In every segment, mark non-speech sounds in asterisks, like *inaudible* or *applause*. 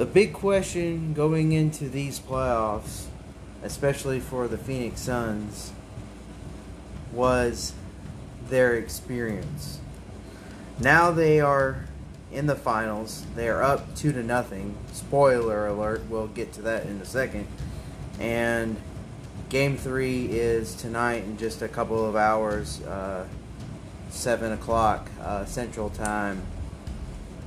The big question going into these playoffs, especially for the Phoenix Suns, was their experience. Now they are in the finals. They are up two to nothing. Spoiler alert. We'll get to that in a second. And game three is tonight in just a couple of hours, uh, seven o'clock uh, Central Time.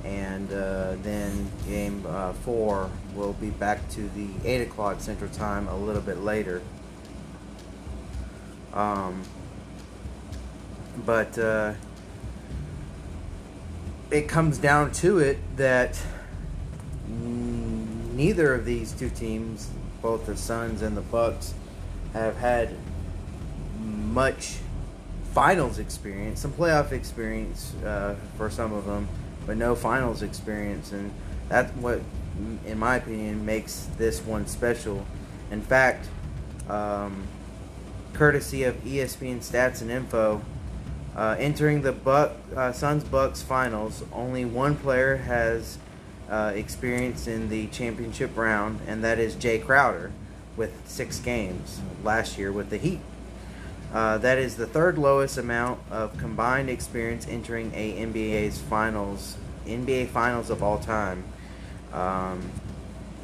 And uh, then game uh, four will be back to the eight o'clock Central Time a little bit later. Um, but uh, it comes down to it that neither of these two teams, both the Suns and the Bucks, have had much finals experience, some playoff experience uh, for some of them, but no finals experience, and that's what, in my opinion, makes this one special. In fact, um, courtesy of ESPN Stats and Info, uh, entering the uh, Suns Bucks finals, only one player has uh, experience in the championship round, and that is Jae Crowder with six games last year with the Heat. Uh, that is the third lowest amount of combined experience entering a NBA's finals, NBA finals of all time. Um,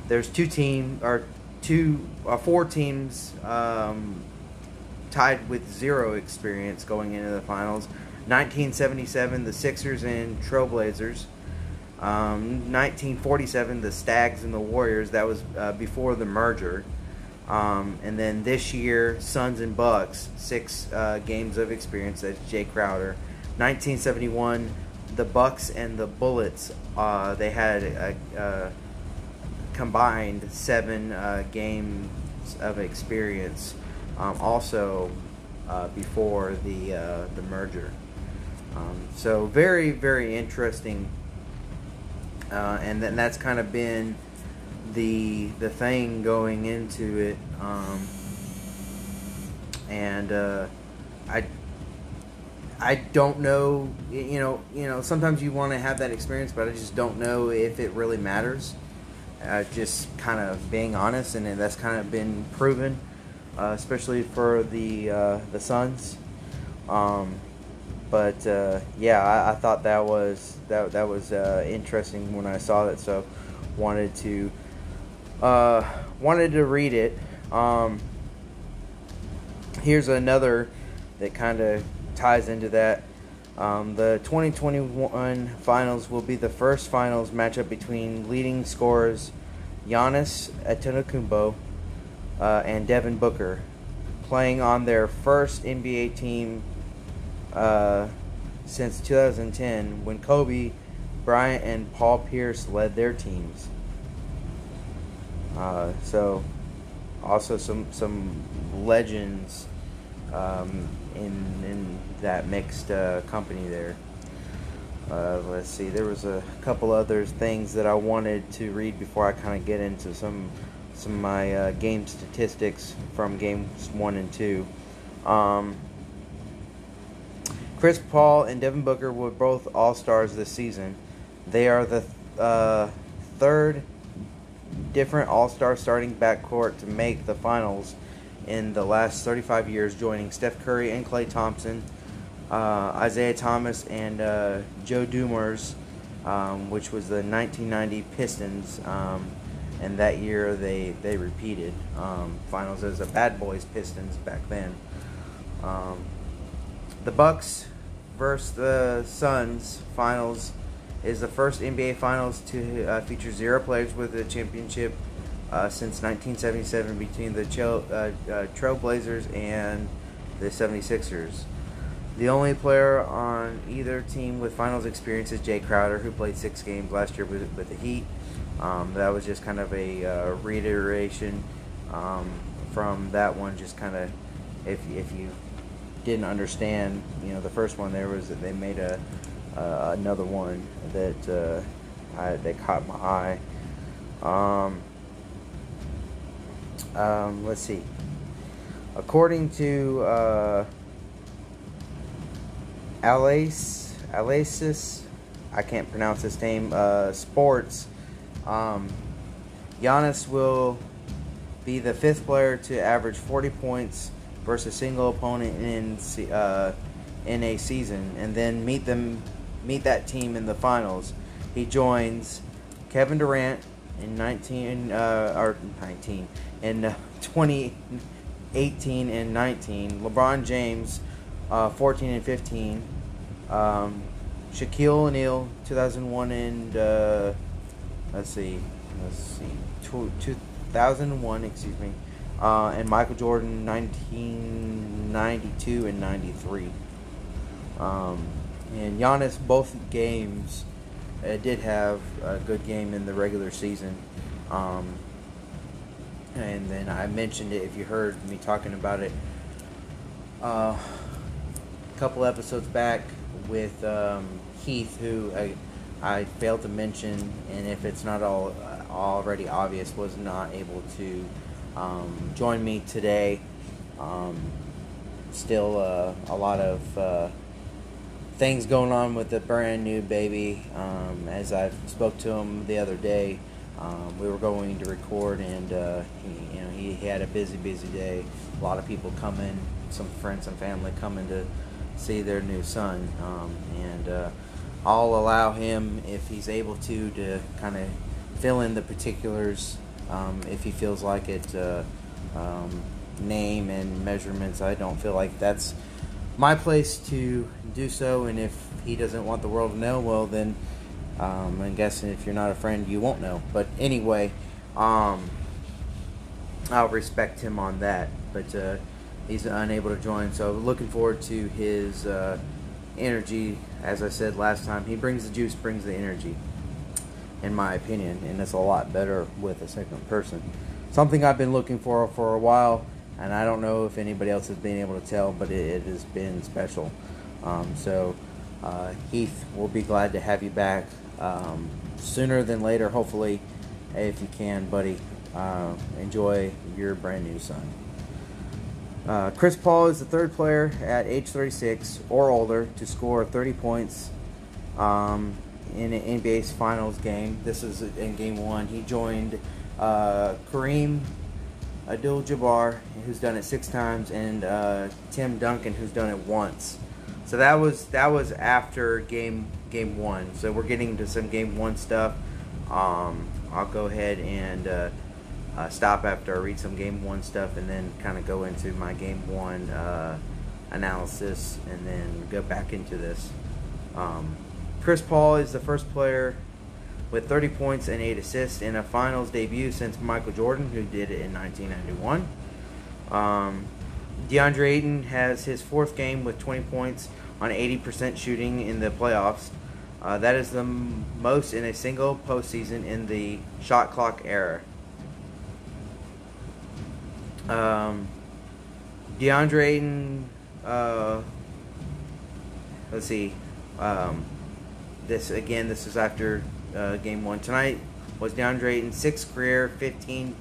there's two team or two uh, four teams um, tied with zero experience going into the finals. 1977, the Sixers and Trailblazers. Um, 1947, the Stags and the Warriors. That was uh, before the merger. Um, and then this year, Suns and Bucks, six uh, games of experience. That's Jae Crowder. 1971, the Bucks and the Bullets. Uh, they had a, a combined seven uh, games of experience um, also uh, before the uh, the merger. Um, so very very interesting, uh, and then that's kind of been the the thing going into it. Um, and uh, I I don't know, you know, you know. Sometimes you want to have that experience, but I just don't know if it really matters. Uh, just kind of being honest, and that's kind of been proven uh, especially for the uh, the Suns. Um, but uh, yeah, I, I, thought that was that that was uh, interesting when I saw that. So wanted to uh, wanted to read it. Um, here's another that kind of ties into that. Um, the 2021 finals will be the first finals matchup between leading scorers Giannis Antetokounmpo uh, and Devin Booker, playing on their first NBA team uh, since 2010 when Kobe Bryant and Paul Pierce led their teams. Uh, so, also some some legends um, in in that mixed uh, company there. Uh, let's see, there was a couple other things that I wanted to read before I kind of get into some some of my uh, game statistics from games one and two. Um, Chris Paul and Devin Booker were both All Stars this season. They are the uh, third different All Star starting backcourt to make the finals in the last 35 years, joining Steph Curry and Klay Thompson, uh, Isiah Thomas, and uh, Joe Dumars, um, which was the 1990 Pistons. Um, and that year they they repeated um, finals as a Bad Boys Pistons back then. Um, the Bucks versus the Suns finals is the first NBA finals to uh, feature zero players with a championship uh, since 1977 between the Trail, uh, uh, Trailblazers and the 76ers. The only player on either team with finals experience is Jae Crowder, who played six games last year with, with the Heat. Um, that was just kind of a uh, reiteration um, from that one. Just kind of, if if you didn't understand, you know, the first one there was that they made a uh, another one that uh, I, that caught my eye. Um, um, let's see. According to uh, Alice, Alasis, I can't pronounce his name. Uh, sports um, Giannis will be the fifth player to average 40 points versus a single opponent in uh, in a season, and then meet them meet that team in the finals. He joins Kevin Durant in 19 uh, or 19 in uh, *laughs* 2018 and 19. LeBron James, uh, 14 and 15. Um, Shaquille O'Neal, 2001 and uh, let's see, let's see, 2001, excuse me, uh, and Michael Jordan, 1992 and 93. Um, and Giannis, both games, uh, did have a good game in the regular season. Um, and then I mentioned it if you heard me talking about it uh, a couple episodes back with um, Heath, who I, I failed to mention, and if it's not all uh, already obvious, was not able to um, join me today. Um, still uh, a lot of uh, things going on with the brand new baby. Um, as I spoke to him the other day, um, we were going to record, and uh, he, you know he, had a busy, busy day. A lot of people coming, some friends and family coming to see their new son, um, and uh, I'll allow him if he's able to to kind of fill in the particulars um, if he feels like it. Uh, um, name and measurements. I don't feel like that's my place to do so, and if he doesn't want the world to know, well, then um, I'm guessing if you're not a friend, you won't know. But anyway, um, I'll respect him on that. But uh, he's unable to join, so looking forward to his uh, energy. As I said last time, he brings the juice, brings the energy, in my opinion, and it's a lot better with a second person. Something I've been looking for for a while and I don't know if anybody else has been able to tell, but it, it has been special. Um, so, uh, Heath, we'll be glad to have you back um, sooner than later, hopefully, if you can, buddy. Uh, enjoy your brand new son. Uh, Chris Paul is the third player at age 36 or older to score 30 points um, in an NBA's finals game. This is in game one. He joined uh, Kareem Abdul Jabbar, who's done it six times, and uh, Tim Duncan, who's done it once. So that was that was after game game one. So we're getting to some game one stuff. Um, I'll go ahead and uh, uh, stop after I read some game one stuff, and then kind of go into my game one uh, analysis, and then go back into this. Um, Chris Paul is the first player with 30 points and 8 assists in a finals debut since Michael Jordan, who did it in 1991. Um, DeAndre Ayton has his fourth game with 20 points on 80% shooting in the playoffs. Uh, that is the m- most in a single postseason in the shot clock era. Um, DeAndre Ayton, uh, let's see. Um, this again, this is after uh, game one. Tonight was DeAndre Ayton, sixth career, 15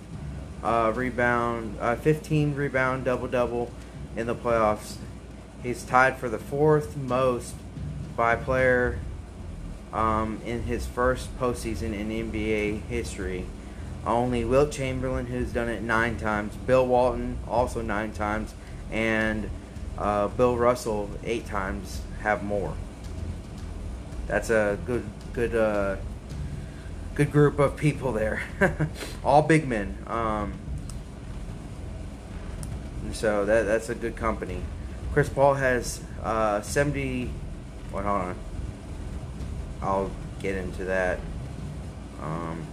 uh, rebound, uh, 15 rebound double double in the playoffs. He's tied for the fourth most by player um, in his first postseason in NBA history. Only Wilt Chamberlain, who's done it nine times, Bill Walton, also nine times, and uh, Bill Russell, eight times, have more. That's a good, good uh, good group of people there, *laughs* all big men. Um, so that that's a good company. Chris Paul has uh, 70. Well, hold on. I'll get into that. Um,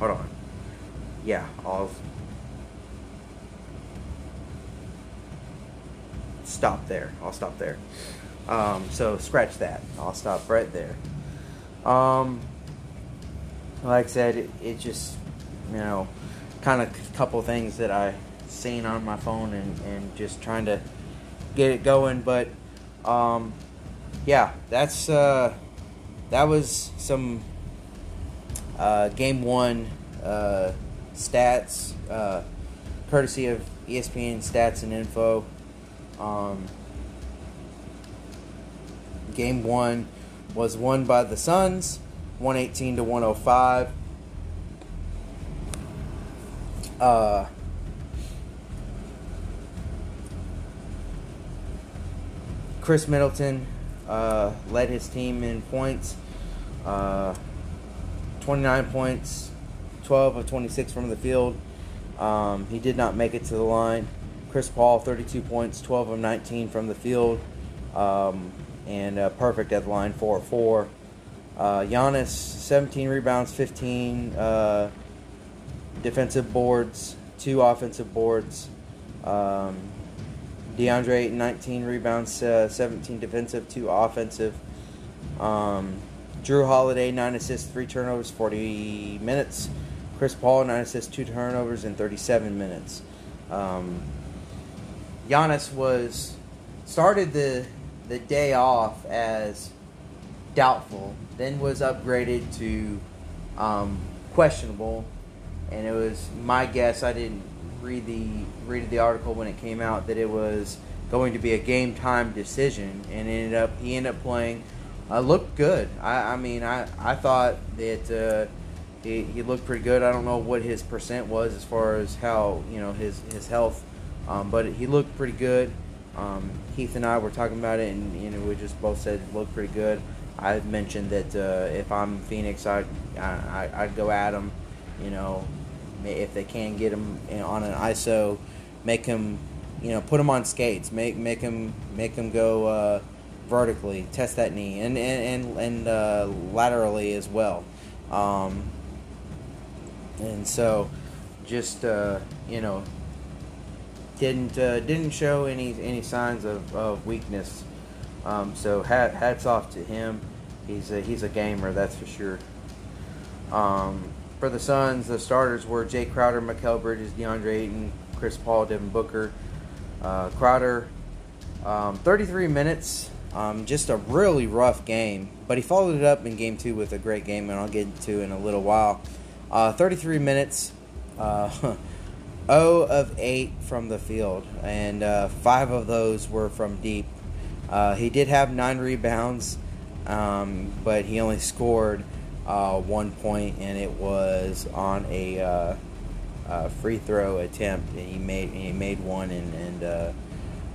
hold on. Yeah, I'll stop there. I'll stop there. Um, so scratch that. I'll stop right there. Um, like I said, it, it just, you know, kind of couple things that I seen on my phone and, and just trying to get it going. But, um, yeah, that's, uh, that was some, uh, game one, uh, stats, uh, courtesy of ESPN stats and info. Um, game one was won by the Suns 118 to 105. Uh, Khris Middleton uh, led his team in points. Uh, 29 points, 12 of 26 from the field. Um, he did not make it to the line. Chris Paul, 32 points, 12 of 19 from the field, um, and uh, perfect at the line, 4 4. Uh, Giannis, 17 rebounds, 15 uh, defensive boards, 2 offensive boards. Um, DeAndre, 19 rebounds, uh, 17 defensive, 2 offensive. Um, Jrue Holiday, 9 assists, 3 turnovers, 40 minutes. Chris Paul, 9 assists, 2 turnovers in 37 minutes. Um, Giannis was started the the day off as doubtful, then was upgraded to um, questionable, and it was my guess. I didn't read the read the article when it came out that it was going to be a game time decision, and ended up he ended up playing. Uh, looked good. I, I mean, I, I thought that uh, he, he looked pretty good. I don't know what his percent was as far as how you know his his health um, but he looked pretty good. Um, Heath and I were talking about it, and you know we just both said it looked pretty good. I mentioned that uh, if I'm Phoenix, I'd, I, I'd go at him. You know, if they can get him on an ISO, make him, you know, put him on skates, make make him make him go uh, vertically, test that knee, and and and, and uh, laterally as well. Um, and so, just uh, you know, didn't uh, didn't show any any signs of, of weakness. Um, so hat, hats off to him. He's a, he's a gamer, that's for sure. Um, for the Suns, the starters were Jae Crowder, Mikal Bridges, DeAndre Ayton, Chris Paul, Devin Booker. Uh, Crowder, um, 33 minutes, um, just a really rough game, but he followed it up in game two with a great game, and I'll get into in a little while. Uh, 33 minutes. Uh, *laughs* 0 of 8 from the field, and uh, 5 of those were from deep. Uh, he did have 9 rebounds, um, but he only scored uh, 1 point, and it was on a, uh, free throw attempt. And he made he made one and, and uh,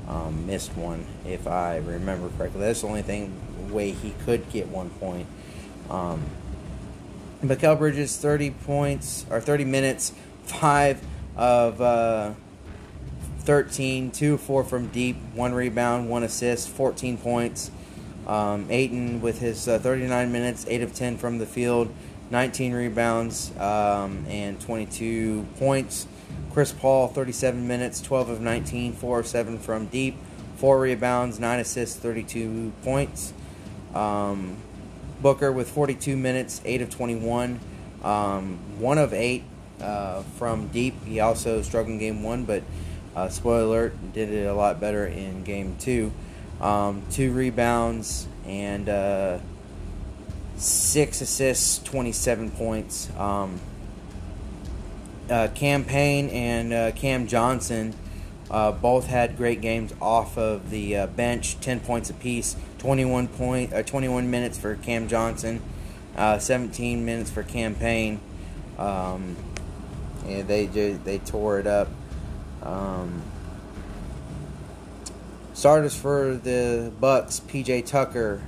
um, missed one, if I remember correctly. That's the only thing way he could get one point. Um, Mikal Bridges, 30 points or 30 minutes, five of uh, 13, 2 4 from deep, 1 rebound, 1 assist, 14 points. Um, Ayton with his uh, 39 minutes, 8 of 10 from the field, 19 rebounds, um, and 22 points. Chris Paul, 37 minutes, 12 of 19, 4 of 7 from deep, 4 rebounds, 9 assists, 32 points. Um, Booker with 42 minutes, 8 of 21, um, 1 of 8 uh, from deep. He also struggled in game one, but uh, spoiler alert, did it a lot better in game two. Um, two rebounds and uh, six assists, 27 points. Um, uh, Cam Payne and uh, Cam Johnson uh, both had great games off of the bench, 10 points apiece, 21 point, uh, 21 minutes for Cam Johnson, uh, 17 minutes for Cam Payne. Um, and they just they tore it up. Um, starters for the Bucks: PJ Tucker,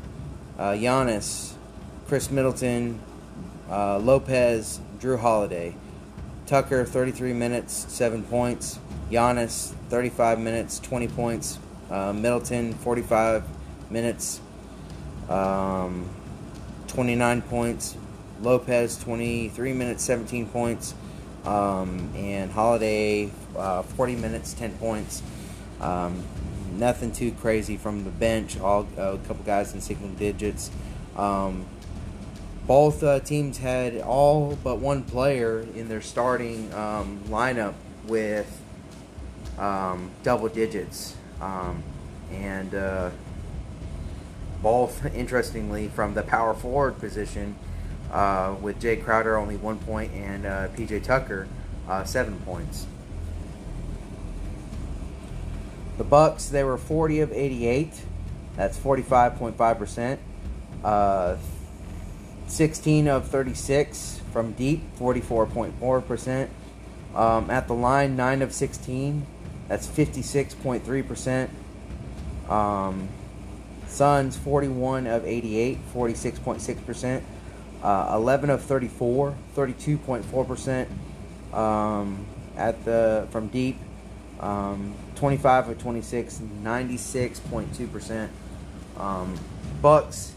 uh, Giannis, Khris Middleton, uh, Lopez, Jrue Holiday. Tucker, 33 minutes, 7 points. Giannis, 35 minutes, 20 points. Uh, Middleton, 45 minutes, um, 29 points. Lopez, 23 minutes, 17 points. Um, and Holiday, uh, 40 minutes, 10 points. Um, nothing too crazy from the bench. All uh, a couple guys in single digits. Um, both uh, teams had all but one player in their starting um, lineup with um, double digits, um, and uh, both *laughs* interestingly from the power forward position uh, with Jae Crowder only one point and uh, PJ Tucker uh, seven points. The Bucks they were 40 of 88. That's 45.5 percent. Uh, 16 of 36 from deep, 44.4%. Um, at the line, 9 of 16. That's 56.3%. Um, Suns, 41 of 88, 46.6%. Uh, 11 of 34, 32.4%. Um, at the from deep, um, 25 of 26, 96.2%. Um, Bucks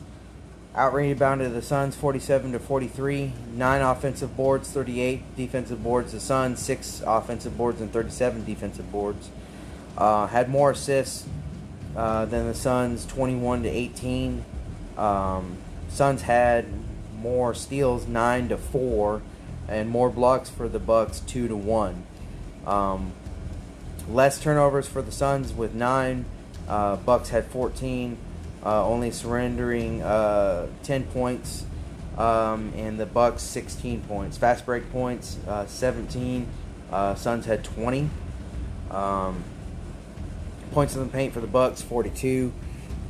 out rebounded the Suns 47 to 43. Nine offensive boards, 38 defensive boards. The Suns six offensive boards and 37 defensive boards. Uh, had more assists uh, than the Suns, 21 to 18. Um, Suns had more steals, nine to four, and more blocks for the Bucks, two to one. Um, less turnovers for the Suns with nine. Uh, Bucks had 14, uh, only surrendering uh, 10 points, um, and the Bucks 16 points. Fast break points uh, 17. Uh, Suns had 20. Um, points in the paint for the Bucks 42.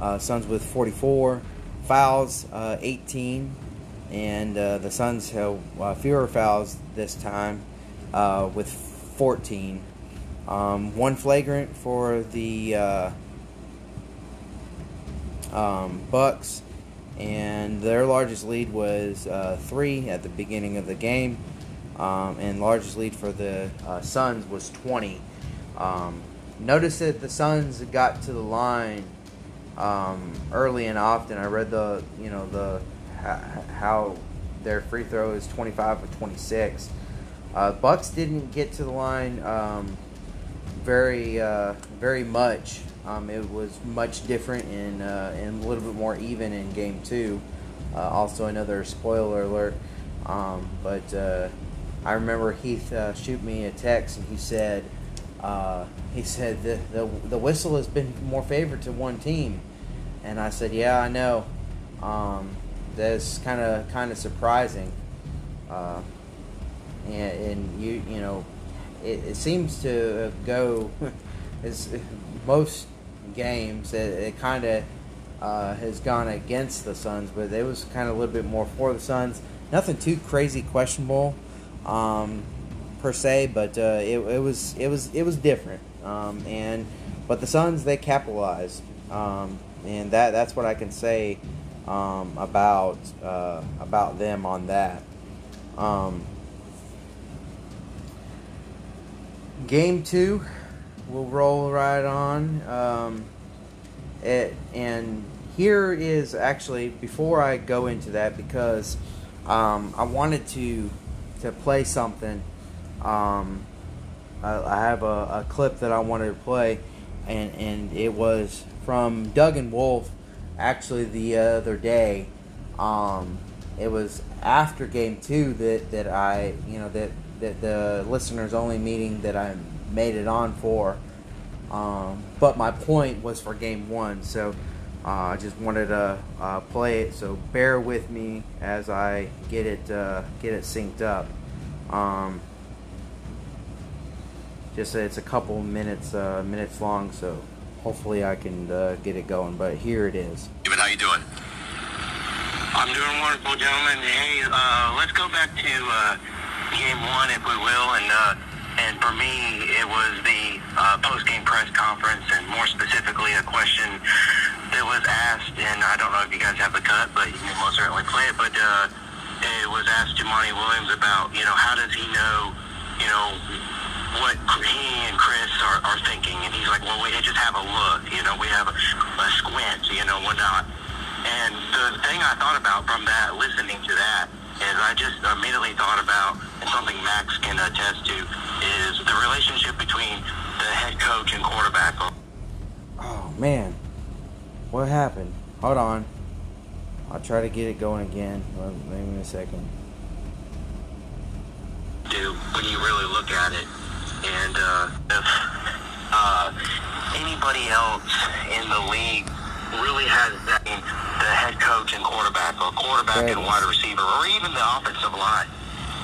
Uh, Suns with 44. Fouls 18, and the Suns have fewer fouls this time with 14. Um, one flagrant for the uh, um, Bucks, and their largest lead was uh, three at the beginning of the game, um, and largest lead for the uh, Suns was 20. Um, notice that the Suns got to the line um, early and often. I read the you know the how their free throw is 25 of 26. Uh, Bucks didn't get to the line um, very uh, very much. Um, it was much different and uh, and a little bit more even in game two. Uh, also, another spoiler alert. Um, but uh, I remember Heath uh, shoot me a text and he said he said the, the the whistle has been more favored to one team, and I said yeah I know. Um, that's kind of kind of surprising. and, and you you know it, it seems to go *laughs* as most games. It, it kind of uh, has gone against the Suns, but it was kind of a little bit more for the Suns. Nothing too crazy questionable um, per se, but uh, it, it, was it was it was different. Um, and but the Suns they capitalized, um, and that that's what I can say um, about uh, about them on that. Um, game two, we'll roll right on. Um, it, and here is actually before I go into that because um, I wanted to to play something. Um, I, I, have a, a, clip that I wanted to play, and and it was from Doug and Wolf actually the other day. Um, it was after game two that, that I you know that that the listeners only meeting that I made it on for. Um, but my point was for game one, so uh, I just wanted to uh, play it. So bear with me as I get it uh, get it synced up. Um, just it's a couple minutes uh, minutes long, so hopefully I can uh, get it going. But here it is. David, how you doing? I'm doing wonderful, gentlemen. Hey, uh, let's go back to game one, if we will. And uh, and for me, it was the uh, post-game press conference, and more specifically, a question that was asked. And I don't know if you guys have the cut, but you can most certainly play it. But uh, it was asked to Monty Williams about, you know, how does he know, you know, what he and Chris are, are thinking. And he's like, well, we just have a look, you know, we have a, a squint, you know, whatnot. And the thing I thought about from that, listening to that, is I just immediately thought about, and something Max can attest to, is the relationship between the head coach and quarterback. Oh, man. What happened? Hold on. I'll try to get it going again. Me a second. Do when you really look at it, and uh, if uh, anybody else in the league really has that the head coach and quarterback, or quarterback and wide receiver, or even the offensive line.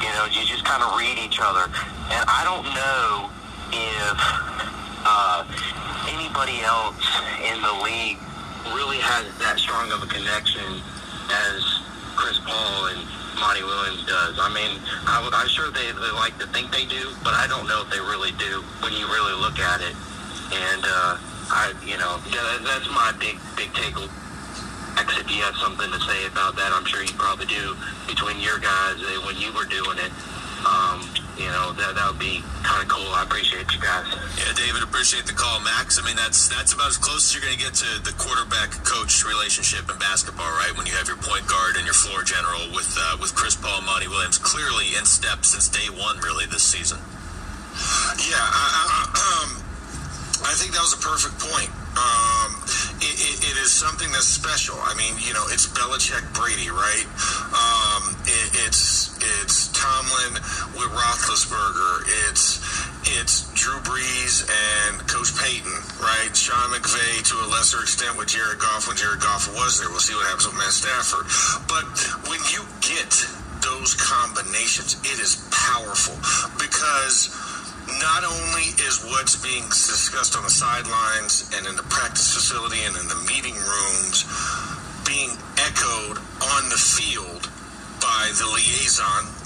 You know, you just kind of read each other. And I don't know if uh, anybody else in the league really has that strong of a connection as Chris Paul and Monty Williams does. I mean, I, am sure they, they like to think they do, but I don't know if they really do when you really look at it. And uh, I, you know, that, that's my big big take. If you have something to say about that, I'm sure you probably do between your guys uh, when you were doing it. Um, you know, that that would be kind of cool. I appreciate you guys. Yeah, David, appreciate the call, Max. I mean, that's that's about as close as you're going to get to the quarterback coach relationship in basketball, right? When you have your point guard and your floor general with uh, with Chris Paul and Monty Williams clearly in step since day one, really this season. Yeah, I, I, um, I think that was a perfect point. Um, it, it, it is something that's special. I mean, you know, it's Belichick Brady, right? Um, it, it's it's Tomlin with Roethlisberger. It's it's Drew Brees and Coach Payton, right? Sean McVay to a lesser extent with Jared Goff when Jared Goff was there. We'll see what happens with Matt Stafford. But when you get those combinations, it is powerful because not only is what's being discussed on the sidelines and in the practice facility and in the meeting rooms being echoed on the field by the liaison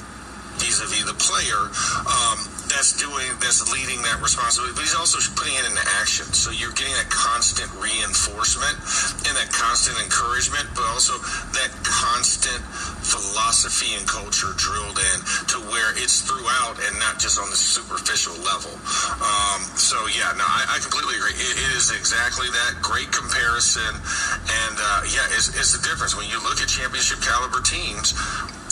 vis-a-vis the player um, that's doing that's leading that responsibility. But he's also putting it into action. So you're getting that constant reinforcement and that constant encouragement but also that constant philosophy and culture drilled in to where it's throughout and not just on the superficial level. Um, so yeah no I, I completely agree. It, it is exactly that. Great comparison. And uh, yeah it's, it's the difference. When you look at championship caliber teams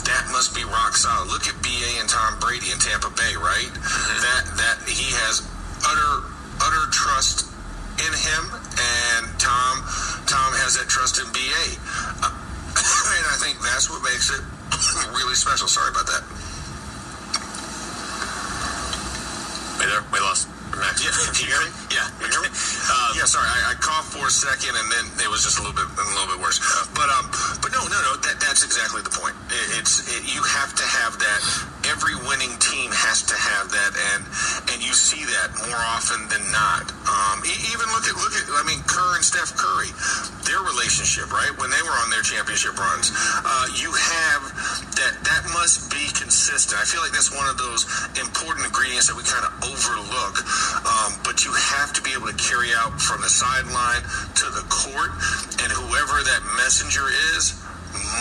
that must be rock solid. Look at BA and Tom Brady in Tampa Bay, right? Mm-hmm. That that he has utter utter trust in him, and Tom Tom has that trust in BA, uh, *laughs* and I think that's what makes it *coughs* really special. Sorry about that. Hey there, we lost. Max. Yeah, can you hear me? Yeah. You hear me? *laughs* Um, yeah, sorry, I, I, coughed for a second, and then it was just a little bit, a little bit worse. But um, but no, no, no, that, that's exactly the point. It, it's it, you have to have that. Every winning team has to have that, and and you see that more often than not. Um, even look at look at, I mean, Kerr and Steph Curry, their relationship, right? When they were on their championship runs, uh, you have that. That must be consistent. I feel like that's one of those important ingredients that we kind of overlook. Um, but you have to be able to carry out from the sideline to the court, and whoever that messenger is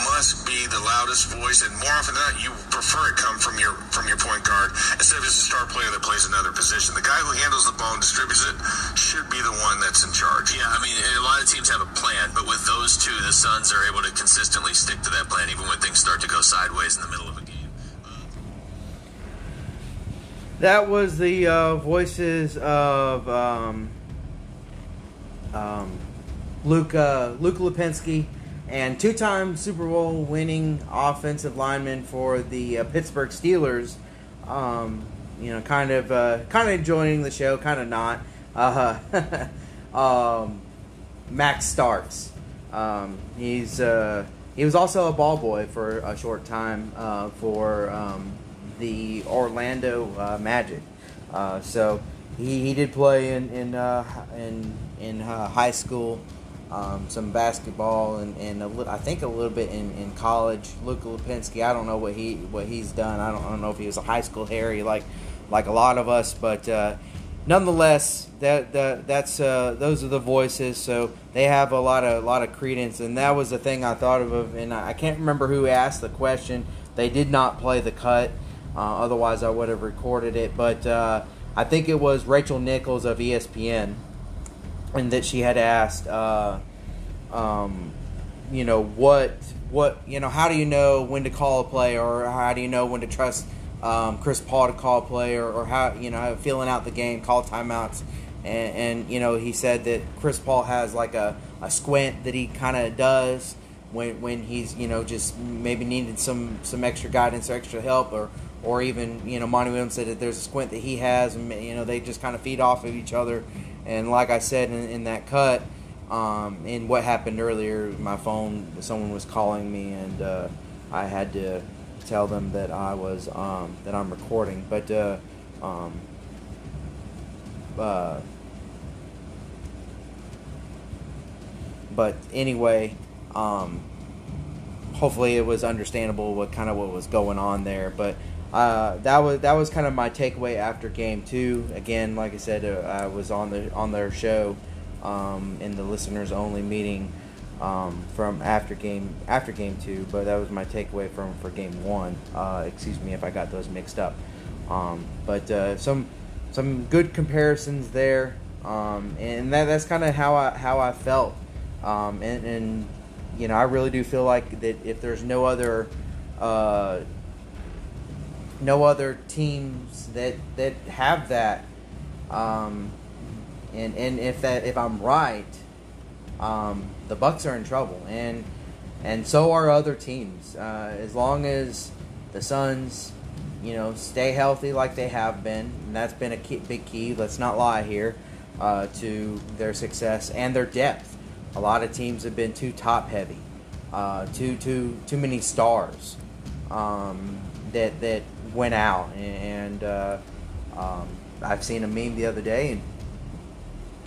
must be the loudest voice, and more often than not, you prefer it come from your from your point guard instead of just a star player that plays another position. The guy who handles the ball and distributes it should be the one that's in charge. Yeah, I mean, a lot of teams have a plan, but with those two, the Suns are able to consistently stick to that plan, even when things start to go sideways in the middle of a game. That was the uh, voices of um, um, Luka Luka Lipinski and two-time Super Bowl winning offensive lineman for the uh, Pittsburgh Steelers. Um, you know, kind of uh, kind of enjoying the show, kind of not. Uh, *laughs* um, Max Starks. Um, he's uh, he was also a ball boy for a short time uh, for um, the Orlando uh, Magic. Uh, so he, he did play in in uh, in, in uh, high school, um, some basketball, and, and a li- I think a little bit in, in college. Luka Lipinski, I don't know what he what he's done. I don't, I don't know if he was a high school Harry like like a lot of us, but uh, nonetheless, that, that that's uh, those are the voices. So they have a lot of a lot of credence, and that was the thing I thought of. And I can't remember who asked the question. They did not play the cut. Uh, otherwise, I would have recorded it. But uh, I think it was Rachel Nichols of ESPN, and that she had asked, uh, um, you know, what, what, you know, how do you know when to call a play, or how do you know when to trust um, Chris Paul to call a play, or, or how, you know, feeling out the game, call timeouts. And, and you know, he said that Chris Paul has like a, a squint that he kind of does when when he's you know just maybe needed some some extra guidance or extra help or or even you know Monty Williams said that there's a squint that he has, and you know they just kind of feed off of each other. And like I said in, in that cut, um, in what happened earlier, my phone someone was calling me, and uh, I had to tell them that I was um, that I'm recording. But uh, um, uh, but anyway, um, hopefully it was understandable what kind of what was going on there. But uh, that was that was kind of my takeaway after game two. Again, like I said, uh, I was on the on their show um, in the listeners only meeting um, from after game after game two. But that was my takeaway from for game one. Uh, excuse me if I got those mixed up. Um, but uh, some some good comparisons there, um, and that, that's kind of how I how I felt. Um, and, and you know, I really do feel like that if there's no other uh, no other teams that that have that, um, and and if that if I'm right, um, the Bucks are in trouble, and and so are other teams. Uh, as long as the Suns, you know, stay healthy like they have been, and that's been a key, big key. Let's not lie here uh, to their success and their depth. A lot of teams have been too top heavy, uh, too too too many stars um, that that went out, and uh, um, I've seen a meme the other day, and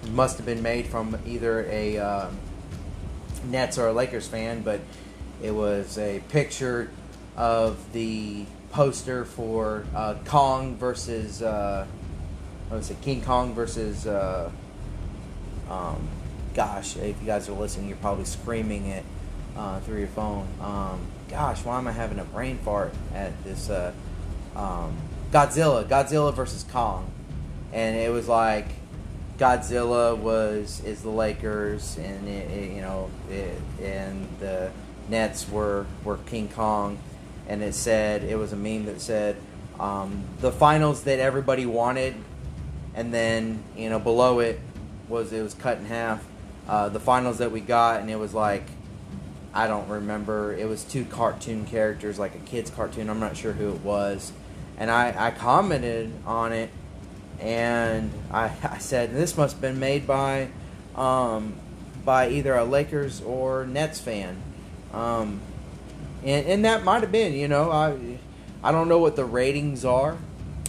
it must have been made from either a uh, Nets or a Lakers fan, but it was a picture of the poster for uh, Kong versus uh, what was it, King Kong versus. Uh, um, gosh, if you guys are listening, you're probably screaming it uh, through your phone. Um, gosh, why am I having a brain fart at this? Uh, um, Godzilla, Godzilla versus Kong, and it was like Godzilla was is the Lakers, and it, it, you know, it, and the Nets were were King Kong, and it said it was a meme that said um, the finals that everybody wanted, and then you know below it was it was cut in half. Uh, the finals that we got, and it was like I don't remember. It was two cartoon characters, like a kid's cartoon. I'm not sure who it was. And I, I commented on it, and I, *laughs* I said this must have been made by um, by either a Lakers or Nets fan. Um, and, and that might have been, you know, I I don't know what the ratings are.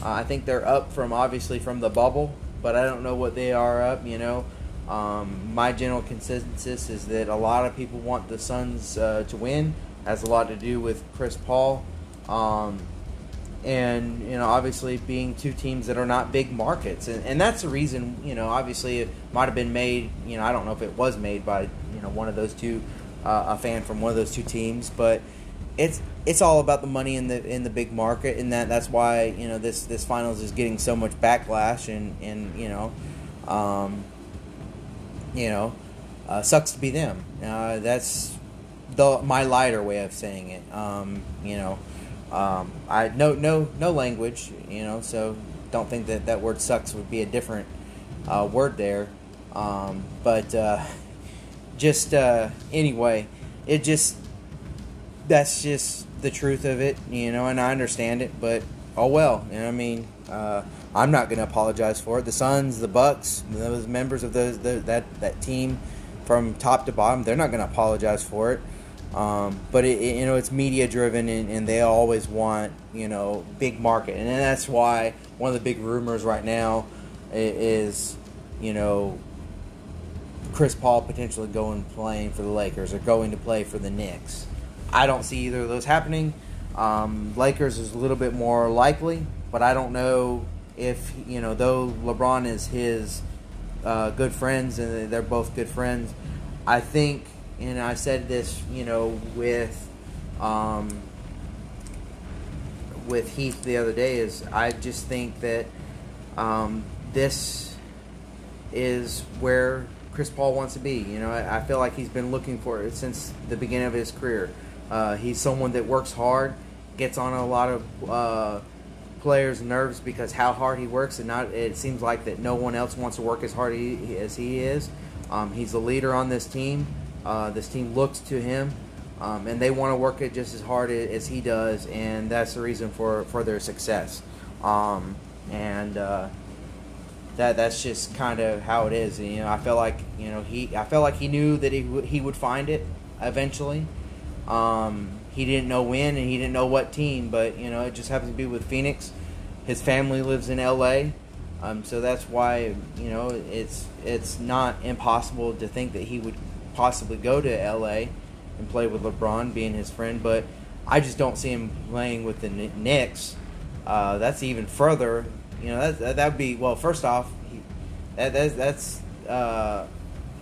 Uh, I think they're up from obviously from the bubble, but I don't know what they are up. You know, um, my general consensus is that a lot of people want the Suns uh, to win. Has a lot to do with Chris Paul, um, and you know, obviously being two teams that are not big markets, and, and that's the reason. You know, obviously it might have been made. You know, I don't know if it was made by you know one of those two, uh, a fan from one of those two teams, but it's it's all about the money in the in the big market, and that that's why you know this this finals is getting so much backlash, and and you know. Um, you know, uh, sucks to be them. Uh, that's the my lighter way of saying it. Um, you know, um, I no no no language. You know, so don't think that that word sucks would be a different uh, word there. Um, but uh, just uh, anyway, it just that's just the truth of it. You know, and I understand it, but oh well. You know, I mean. I'm not going to apologize for it. The Suns, the Bucks, those members of those the, that that team, from top to bottom, they're not going to apologize for it. Um, but it, it, you know it's media driven, and, and, they always want you know big market, and that's why one of the big rumors right now is you know Chris Paul potentially going playing for the Lakers or going to play for the Knicks. I don't see either of those happening. Um, Lakers is a little bit more likely, but I don't know if you know though LeBron is his uh, good friends and they're both good friends. I think, and I said this, you know, with um, with Heath the other day is I just think that um, this is where Chris Paul wants to be. You know, I, I, feel like he's been looking for it since the beginning of his career. Uh, he's someone that works hard, gets on a lot of uh, players' nerves because how hard he works, and not it seems like that no one else wants to work as hard as he is. Um, he's the leader on this team. Uh, this team looks to him, um, and they want to work it just as hard as he does, and that's the reason for, for their success. Um, and uh, that that's just kind of how it is. And, you know, I feel like you know he I felt like he knew that he w- he would find it eventually. Um, he didn't know when and he didn't know what team, but you know it just happens to be with Phoenix. His family lives in L.A., um, so that's why you know it's it's not impossible to think that he would possibly go to L.A. and play with LeBron, being his friend. But I just don't see him playing with the Knicks. Uh, that's even further. You know, that that would be well. First off, he, that, that that's uh,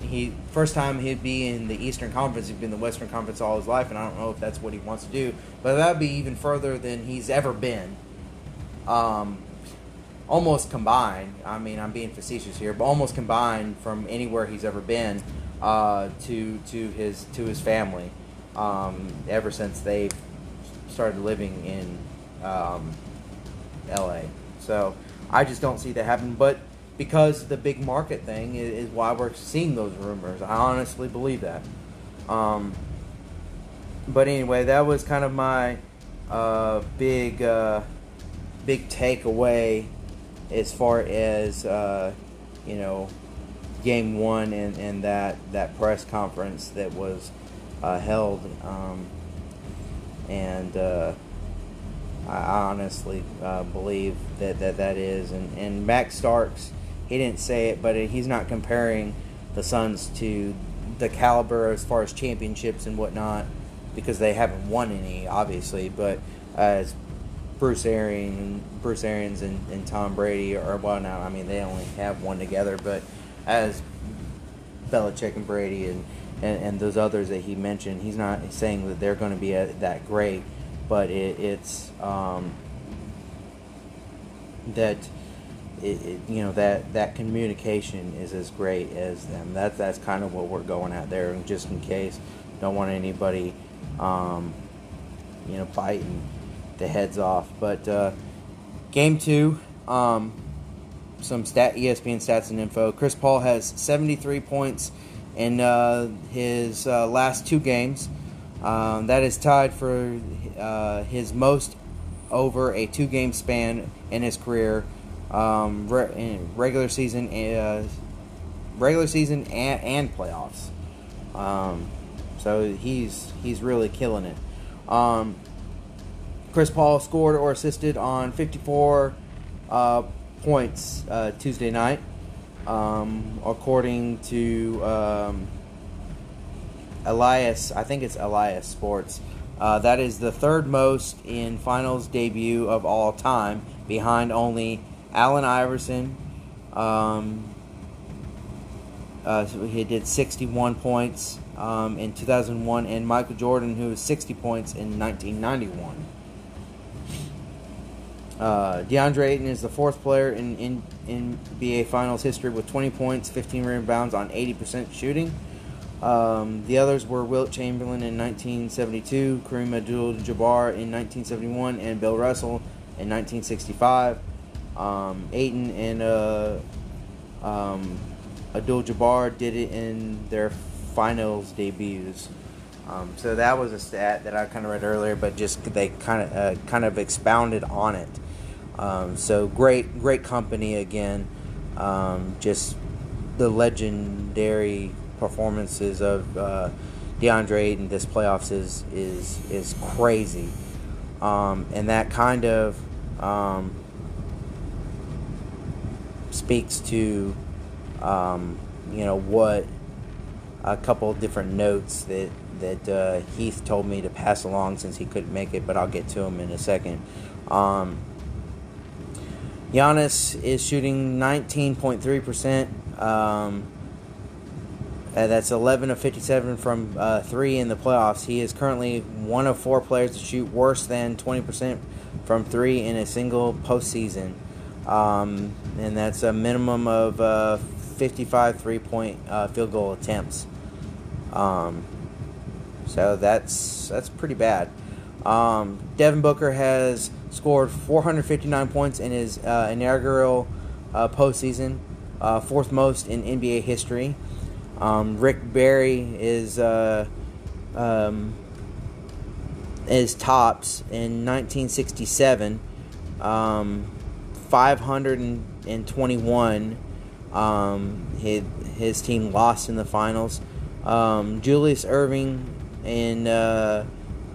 he first time he'd be in the Eastern Conference. He'd been in the Western Conference all his life, and I don't know if that's what he wants to do. But that would be even further than he's ever been. Um, almost combined. I mean, I'm being facetious here, but almost combined from anywhere he's ever been uh, to to his to his family. Um, ever since they started living in um, L.A. So I just don't see that happen. But because the big market thing is, why we're seeing those rumors. I honestly believe that. Um, but anyway, that was kind of my uh, big uh, big takeaway as far as uh, you know game one and, and that that press conference that was uh, held um, and uh, I honestly uh, believe that, that that is and, and Max Starks he didn't say it but he's not comparing the Suns to the caliber as far as championships and whatnot because they haven't won any obviously. But as Bruce Arians, Bruce Arians and, and Tom Brady, or well, now I mean they only have one together, but as Belichick and Brady and, and, and those others that he mentioned, he's not saying that they're going to be a, that great, but it, it's um, that it, it, you know that that communication is as great as them. That that's kind of what we're going at there, and just in case, don't want anybody, um, you know, biting the heads off. But uh, game two, um, some stat ESPN stats and info. Chris Paul has 73 points in uh, his uh, last two games. Um, that is tied for uh, his most over a two-game span in his career, um, re- regular season, uh, regular season and, and playoffs. Um, so he's he's really killing it. Um, Chris Paul scored or assisted on 54 uh, points uh, Tuesday night, um, according to um, Elias. I think it's Elias Sports. Uh, that is the third most in finals debut of all time, behind only Allen Iverson. Um, uh, so he did 61 points um, in 2001, and Michael Jordan, who was 60 points in 1991. Uh, DeAndre Ayton is the fourth player in, in, in NBA Finals history with 20 points, 15 rebounds on 80% shooting. Um, the others were Wilt Chamberlain in 1972, Kareem Abdul-Jabbar in 1971, and Bill Russell in 1965. Um, Ayton and uh, um, Abdul-Jabbar did it in their finals debuts. Um, so that was a stat that I kind of read earlier, but just they kind of uh, kind of expounded on it. Um, so great, great company again. Um, just the legendary performances of uh, DeAndre Ayton this playoffs is is is crazy, um, and that kind of um, speaks to um, you know what a couple different notes that that uh, Heath told me to pass along since he couldn't make it, but I'll get to him in a second. Um, Giannis is shooting 19.3%. Um, uh, that's 11 of 57 from uh, three in the playoffs. He is currently one of four players to shoot worse than 20% from three in a single postseason. Um, and that's a minimum of uh, 55 three point uh, field goal attempts. Um, so that's that's pretty bad. Um, Devin Booker has scored 459 points in his uh, inaugural uh, postseason, uh, fourth most in NBA history. Um, Rick Barry is uh, um, is tops in 1967, um, 521. Um, his, his team lost in the finals. Um, Julius Erving in uh,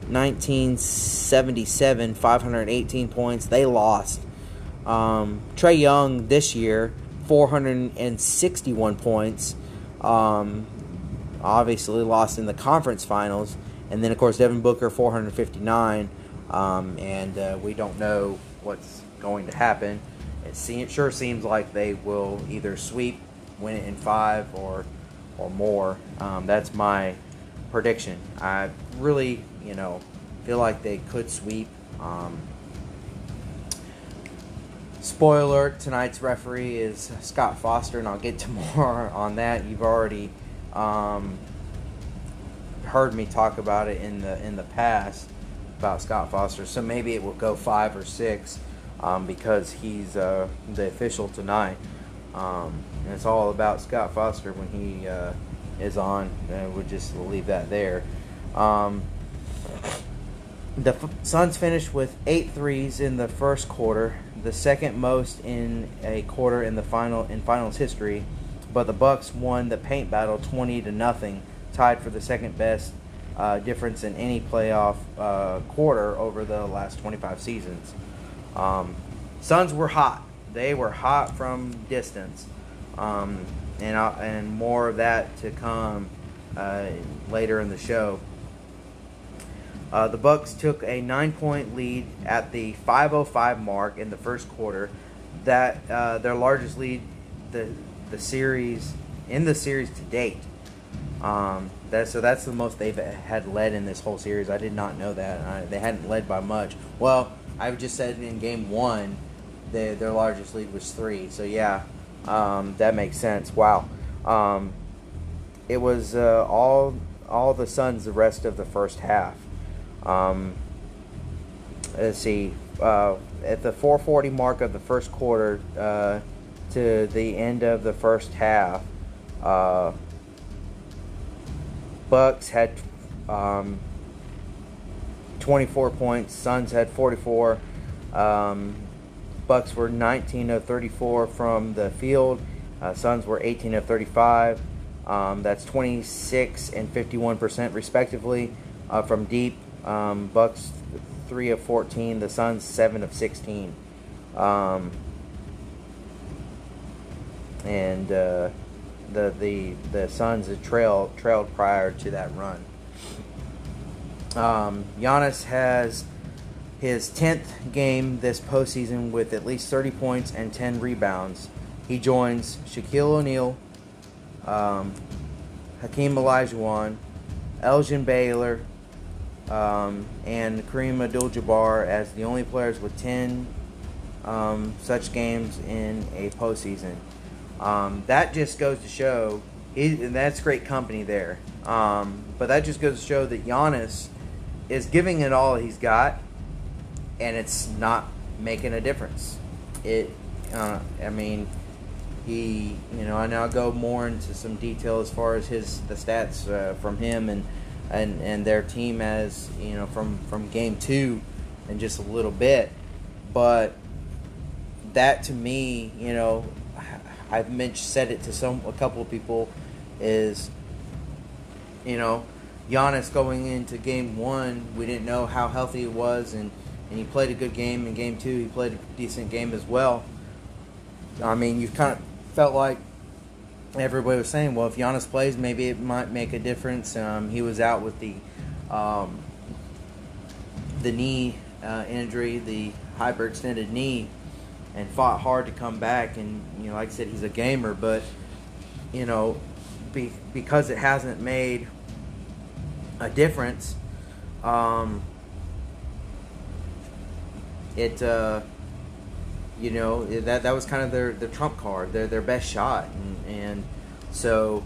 1977, 518 points. They lost. Um, Trae Young this year, 461 points. Um, obviously lost in the conference finals. and then of course Devin Booker 459, um, and uh, we don't know what's going to happen. It, sure seems like they will either sweep, win it in five, or or more. Um, that's my prediction. I really, you know, feel like they could sweep. Um, spoiler tonight's referee is Scott Foster, and I'll get to *laughs* more on that. You've already um, heard me talk about it in the in the past about Scott Foster, so maybe it will go five or six um, because he's uh, the official tonight. Um, and it's all about Scott Foster when he uh, is on. And we'll just leave that there. Um, the F- Suns finished with eight threes in the first quarter, the second most in a quarter in the final in finals history. But the Bucks won the paint battle twenty to nothing, tied for the second best uh, difference in any playoff uh, quarter over the last twenty five seasons. Um, Suns were hot. They were hot from distance, um, and uh, and more of that to come uh, later in the show. Uh, the Bucks took a nine-point lead at the 5:05 mark in the first quarter. That uh, their largest lead, the the series in the series to date. Um, that so that's the most they've had led in this whole series. I did not know that. I, they hadn't led by much. Well, I just said in game one, they, their largest lead was three. So yeah, um, that makes sense. Wow. Um, it was uh, all all the Suns the rest of the first half. Um, let's see. Uh, at the 440 mark of the first quarter uh, to the end of the first half, uh, Bucks had um, 24 points. Suns had 44. Um, Bucks were 19 of 34 from the field. Uh, Suns were 18 of 35. Um, that's 26 and 51 percent respectively uh, from deep. Um, Bucks three of 14. The Suns seven of 16. Um, and uh, the the the Suns trailed trailed prior to that run. Um, Giannis has his 10th game this postseason with at least 30 points and 10 rebounds. He joins Shaquille O'Neal, um, Hakeem Olajuwon, Elgin Baylor, um, and Kareem Abdul-Jabbar as the only players with 10 um, such games in a postseason. Um, that just goes to show, and that's great company there. Um, but that just goes to show that Giannis is giving it all he's got, and it's not making a difference. It, uh, I mean, he, you know, and I'll go more into some detail as far as his the stats uh, from him and and and their team as you know from from game two, in just a little bit, but that to me, you know, I've mentioned said it to some a couple of people, is, you know, Giannis going into game one, we didn't know how healthy he was, and and he played a good game in game two. He played a decent game as well. I mean, you kind of felt like everybody was saying, well, if Giannis plays, maybe it might make a difference. Um, he was out with the um, the knee uh, injury, the hyperextended knee, and fought hard to come back. And you know, like I said, he's a gamer, but you know, be, because it hasn't made a difference, um, it. Uh, you know that that was kind of their, their trump card, their their best shot, and, and so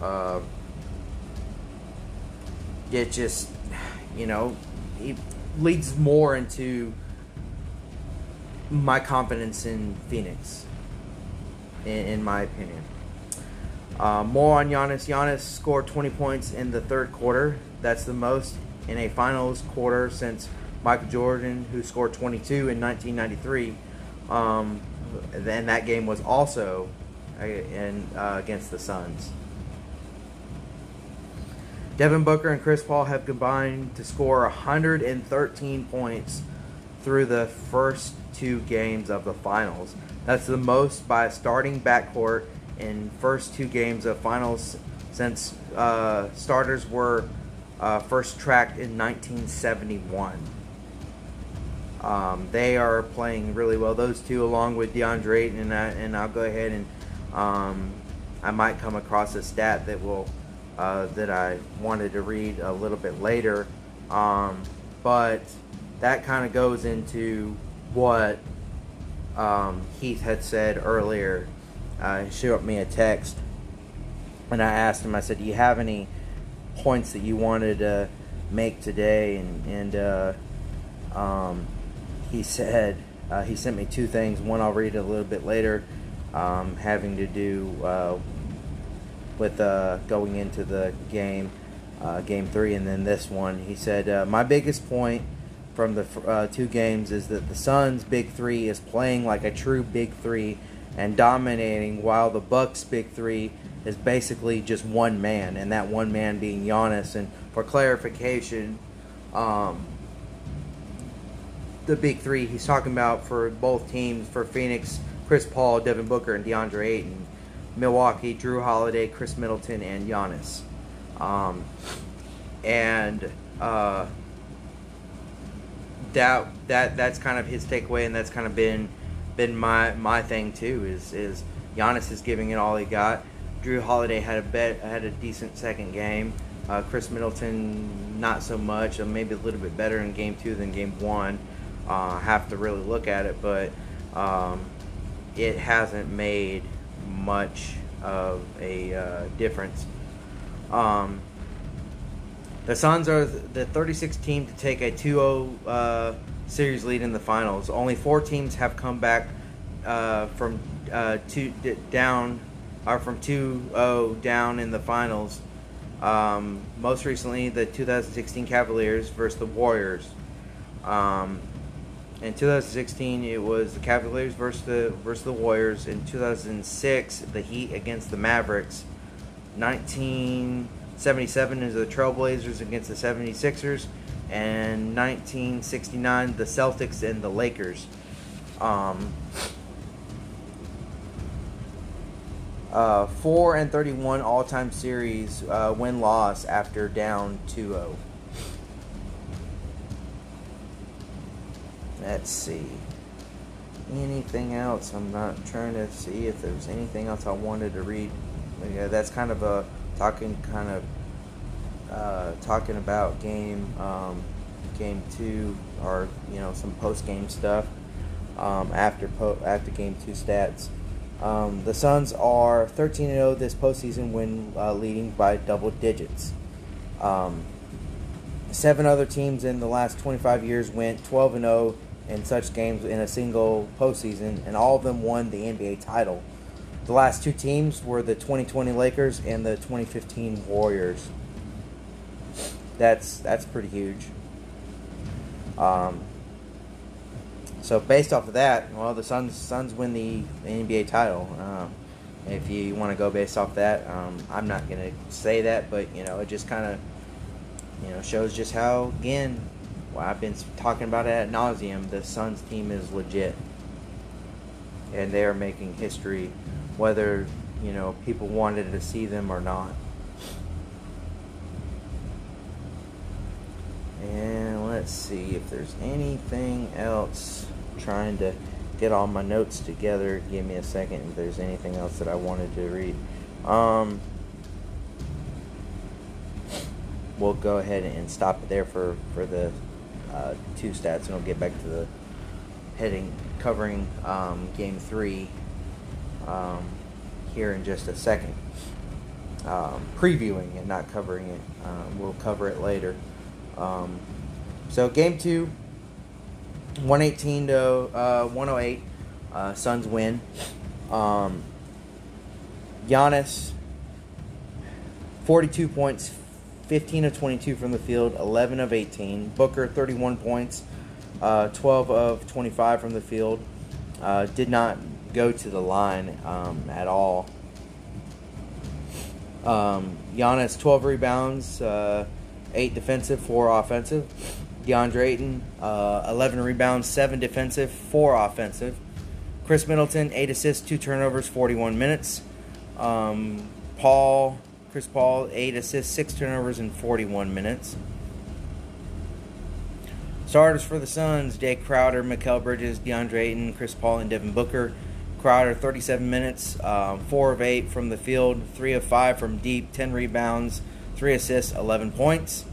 uh, it just you know it leads more into my confidence in Phoenix, in, in my opinion. Uh, more on Giannis. Giannis scored 20 points in the third quarter. That's the most in a finals quarter since Michael Jordan, who scored 22 in 1993. Um, and that game was also in uh, against the Suns. Devin Booker and Chris Paul have combined to score 113 points through the first two games of the finals. That's the most by a starting backcourt in first two games of finals since uh, starters were uh, first tracked in 1971. Um, they are playing really well. Those two, along with DeAndre Ayton, and, I, and I'll go ahead and um, I might come across a stat that will uh, that I wanted to read a little bit later. Um, but that kind of goes into what um, Heath had said earlier. Uh, he showed me a text, and I asked him. I said, "Do you have any points that you wanted to make today?" And and uh, um, he said uh, he sent me two things. One I'll read a little bit later, um, having to do uh, with uh, going into the game, uh, game three, and then this one. He said, My biggest point from the two games is that the Suns' big three is playing like a true big three and dominating, while the Bucks' big three is basically just one man, and that one man being Giannis. And for clarification, um, the big three he's talking about for both teams for Phoenix, Chris Paul, Devin Booker, and DeAndre Ayton. Milwaukee, Jrue Holiday, Khris Middleton, and Giannis. Um, and uh, that that that's kind of his takeaway, and that's kind of been been my my thing too. Is is Giannis is giving it all he got. Jrue Holiday had a bet had a decent second game. Uh, Khris Middleton not so much, uh, maybe a little bit better in game two than game one. Uh, have to really look at it, but um, it hasn't made much of a uh, difference. Um, the Suns are the 36th team to take a 2-0 uh, series lead in the finals. Only four teams have come back uh, from uh, two d- down, or from 2-0 down in the finals. Um, most recently, the 2016 Cavaliers versus the Warriors. Um, in 2016, it was the Cavaliers versus the versus the Warriors. In 2006, the Heat against the Mavericks. 1977 is the Trailblazers against the 76ers, and 1969 the Celtics and the Lakers. Um, uh, 4 and 31 all-time series uh, win-loss after down 2-0. Let's see. Anything else? I'm not trying to see if there's anything else I wanted to read. Yeah, that's kind of a talking kind of uh, talking about game um, game two or you know some post game stuff um, after po- after game two stats. Um, the Suns are 13 0 this postseason when uh, leading by double digits. Um, seven other teams in the last 25 years went 12 0 in such games in a single postseason, and all of them won the NBA title. The last two teams were the 2020 Lakers and the 2015 Warriors. That's that's pretty huge. Um, so based off of that, well, the Suns Suns win the, NBA title. Um, if you want to go based off that, um, I'm not gonna say that, but you know, it just kind of you know shows just how again well, I've been talking about it at nauseum. The Suns team is legit, and they are making history, whether you know people wanted to see them or not. And let's see if there's anything else. Trying to get all my notes together. Give me a second if there's anything else that I wanted to read. Um, we'll go ahead and stop it there for, for the uh, two stats, and we'll get back to the heading covering um, game three um, here in just a second. Um, previewing and not covering it. Um, we'll cover it later. Um, so game two, 118 to uh, 108. Uh, Suns win. Um, Giannis, 42 points, 15 of 22 from the field, 11 of 18. Booker, 31 points, uh, 12 of 25 from the field. Uh, did not go to the line um, at all. Um, Giannis, 12 rebounds, uh, 8 defensive, 4 offensive. DeAndre Ayton, uh, 11 rebounds, 7 defensive, 4 offensive. Khris Middleton, 8 assists, 2 turnovers, 41 minutes. Um, Paul, Chris Paul, 8 assists, 6 turnovers in 41 minutes. Starters for the Suns, Jae Crowder, Mikal Bridges, DeAndre Ayton, Chris Paul, and Devin Booker. Crowder, 37 minutes, um, 4 of 8 from the field, 3 of 5 from deep, 10 rebounds, 3 assists, 11 points.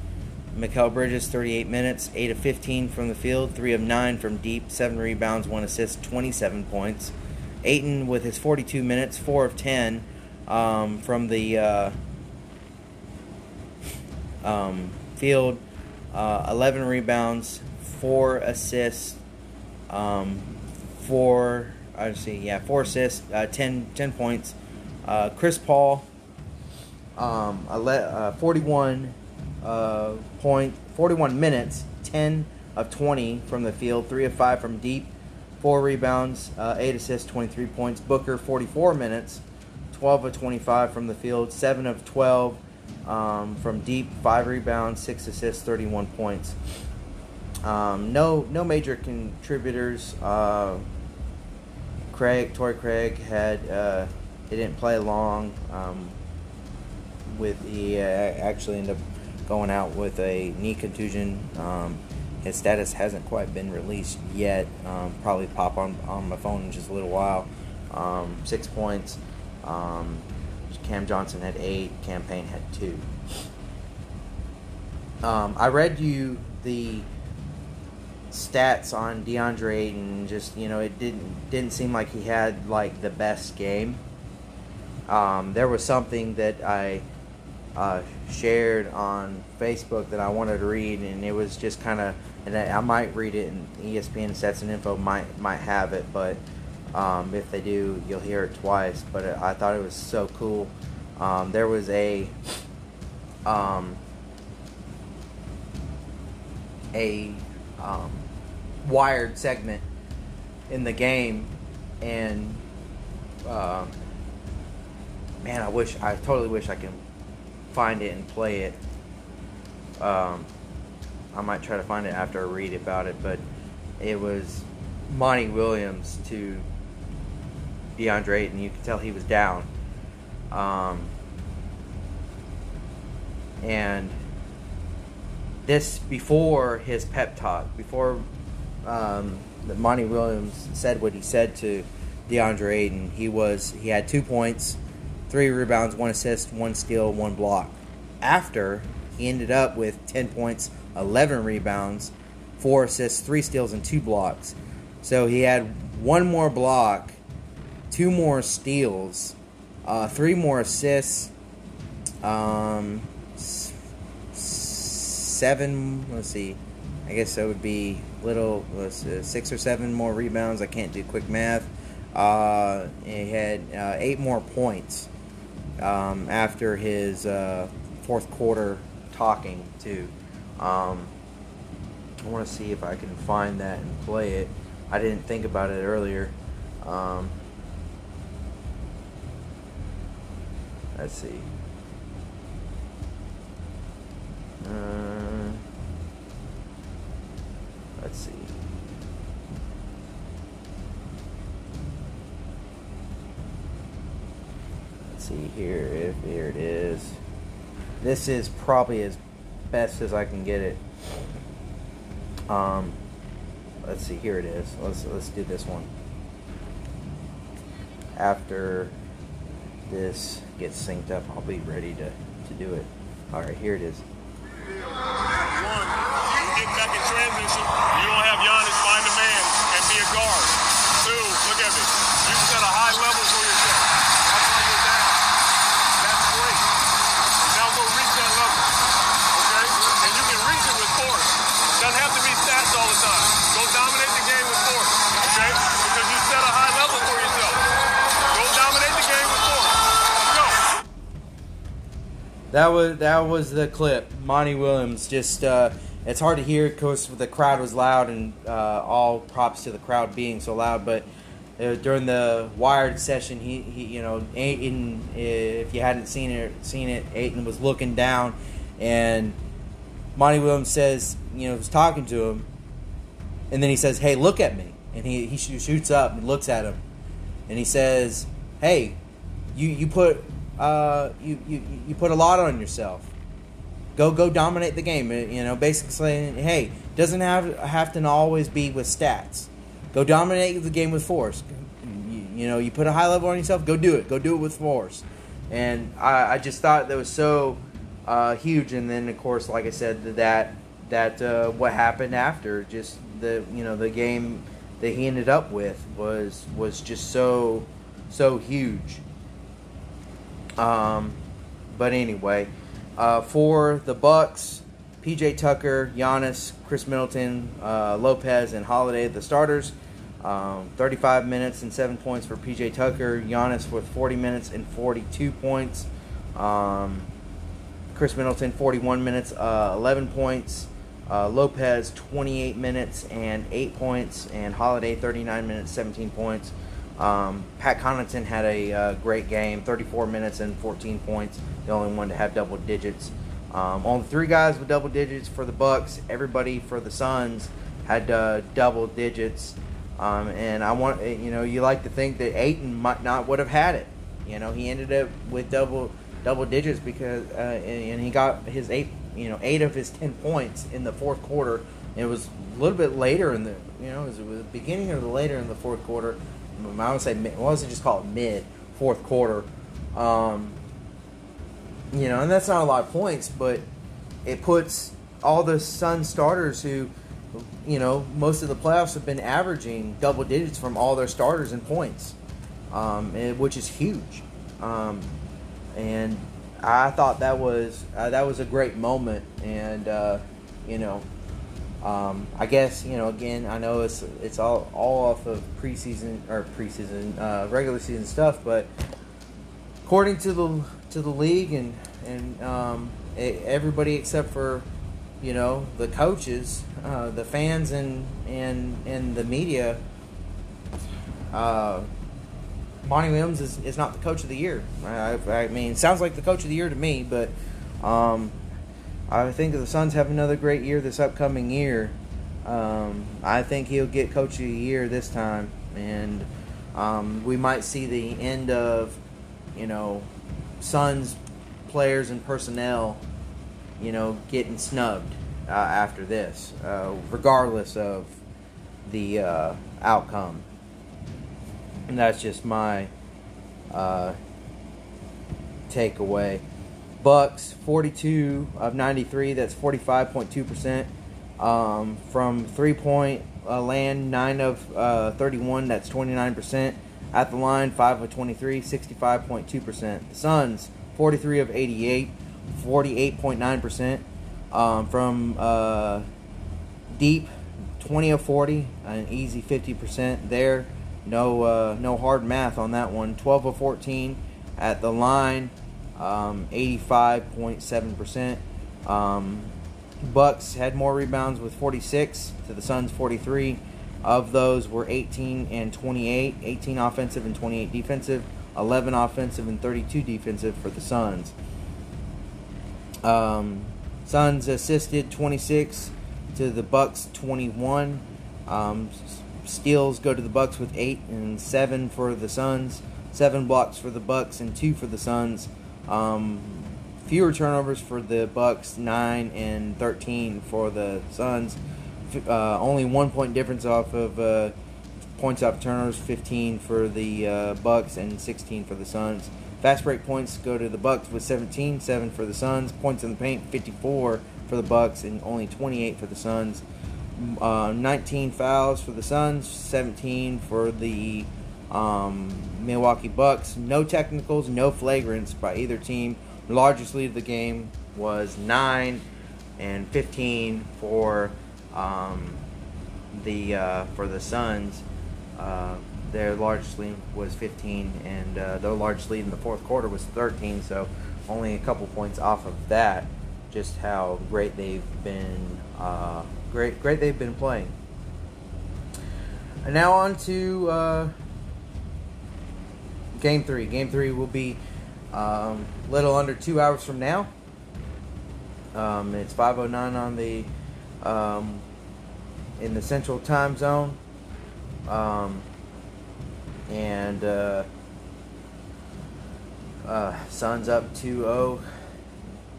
Mikal Bridges, 38 minutes, 8 of 15 from the field, 3 of 9 from deep, 7 rebounds, 1 assist, 27 points. Ayton with his 42 minutes, 4 of 10 um, from the uh, um, field, uh, 11 rebounds, 4 assists, um, 4, I see, yeah, 4 assists, uh, 10, 10 points. Uh, Chris Paul, um, uh, 41 uh, point, 41 minutes, 10 of 20 from the field, 3 of 5 from deep, 4 rebounds, uh, 8 assists, 23 points. Booker, 44 minutes, 12 of 25 from the field, 7 of 12 um, from deep, 5 rebounds, 6 assists, 31 points. Um, no, no major contributors. Uh, Craig, Torrey Craig had uh, he didn't play long. Um, with he actually ended up going out with a knee contusion. Um, his status hasn't quite been released yet. Um, probably pop on on my phone in just a little while. Um, six points. Um, Cam Johnson had eight. Cam Payne had two. Um, I read you the stats on DeAndre Ayton. Just you know, it didn't didn't seem like he had like the best game. Um, there was something that I uh, shared on Facebook that I wanted to read, and it was just kind of, and I I might read it, and ESPN Sets and Info might might have it, but um, if they do, you'll hear it twice. But I thought it was so cool. Um, there was a um, a um, wired segment in the game, and uh, man, I wish I totally wish I can find it and play it. Um, I might try to find it after I read about it, but it was Monty Williams to DeAndre Ayton. You could tell he was down. Um, and this before his pep talk, before um, Monty Williams said what he said to DeAndre Ayton, he was he had two points, three rebounds, one assist, one steal, one block. After he ended up with ten points, eleven rebounds, four assists, three steals, and two blocks. So he had one more block, two more steals, uh, three more assists, um, seven. Let's see. I guess that would be little let's see, six or seven more rebounds. I can't do quick math. Uh, he had uh, eight more points um, after his uh, fourth quarter talking too. Um, I want to see if I can find that and play it. I didn't think about it earlier. Um, let's see. Uh, let's see. Let's see here if here it is. This is probably as best as I can get it. Um, let's see. Here it is. Let's let's do this one. After this gets synced up, I'll be ready to to do it. All right, here it is. One, you get back in transition. You don't have Giannis That was that was the clip. Monty Williams just uh, it's hard to hear because the crowd was loud and uh, all props to the crowd being so loud. But uh, during the wired session, he, he you know Ayton, if you hadn't seen it seen it, Ayton was looking down, and Monty Williams says you know was talking to him, and then he says, "Hey, look at me," and he he shoots up and looks at him, and he says, "Hey, you you put uh, you, you you put a lot on yourself. Go go dominate the game. You know, basically saying, hey, doesn't have have to always be with stats. Go dominate the game with force. You, you know, you put a high level on yourself. Go do it. Go do it with force. And I, I just thought that was so uh, huge. And then of course, like I said, that that uh, what happened after just the you know the game that he ended up with was was just so so huge. Um, but anyway, uh, for the Bucks, PJ Tucker, Giannis, Khris Middleton, uh, Lopez, and Holiday, the starters. Um, 35 minutes and seven points for PJ Tucker. Giannis with 40 minutes and 42 points. Um, Khris Middleton 41 minutes, uh, 11 points. Uh, Lopez 28 minutes and 8 points, and Holiday 39 minutes, 17 points. Um, Pat Connaughton had a uh, great game, 34 minutes and 14 points. The only one to have double digits. Um, three guys with double digits for the Bucks. Everybody for the Suns had uh, double digits. Um, and I want you know you like to think that Ayton might not would have had it. You know he ended up with double double digits because uh, and, and he got his eight you know eight of his ten points in the fourth quarter. It was a little bit later in the you know it was the beginning or the later in the fourth quarter. I would say mid, was it just called mid fourth quarter? Um, you know, and that's not a lot of points, but it puts all the Sun starters who, you know, most of the playoffs have been averaging double digits from all their starters in points, um, and, which is huge. Um, and I thought that was uh, that was a great moment, and uh, you know, um, I guess you know again I know it's it's all all off of preseason or preseason uh, regular season stuff, but according to the to the league and and um, e- everybody except for you know the coaches, uh, the fans and and and the media. Uh, Monty Williams is, is not the coach of the year. I, I mean, sounds like the coach of the year to me, but um, I think the Suns have another great year this upcoming year. Um, I think he'll get coach of the year this time, and um, we might see the end of, you know, Suns players and personnel, you know, getting snubbed uh, after this, uh, regardless of the uh, outcome. And that's just my uh, takeaway. Bucks 42 of 93. That's 45.2 percent um, from three point uh, land. Nine of uh, 31. That's 29 percent at the line. Five of 23. 65.2 percent. The Suns 43 of 88. 48.9 percent um, from uh, deep. 20 of 40. An easy 50 percent there. No, uh, no hard math on that one. 12 of 14 at the line, um, 85.7%. Um, Bucks had more rebounds with 46 to the Suns 43. Of those were 18 and 28, 18 offensive and 28 defensive, 11 offensive and 32 defensive for the Suns. Um, Suns assisted 26 to the Bucks 21. Um, steals go to the Bucks with eight and seven for the Suns. Seven blocks for the Bucks and two for the Suns. Um, fewer turnovers for the Bucks, nine and thirteen for the Suns. Uh, only one point difference off of uh, points off turnovers, fifteen for the uh, Bucks and sixteen for the Suns. Fast break points go to the Bucks with 17, 7 for the Suns. Points in the paint, 54 for the Bucks and only 28 for the Suns. Uh, 19 fouls for the Suns, 17 for the um, Milwaukee Bucks. No technicals, no flagrants by either team. Largest lead of the game was 9 and 15 for um, the uh, for the Suns. Uh, their largest lead was 15, and uh, their largest lead in the fourth quarter was 13. So only a couple points off of that. Just how great they've been, uh, great, great they've been playing. And now on to uh, game three. Game three will be um, little under two hours from now. Um, it's 5:09 on the um, in the Central Time Zone, um, and uh, Uh, Suns up 2-0.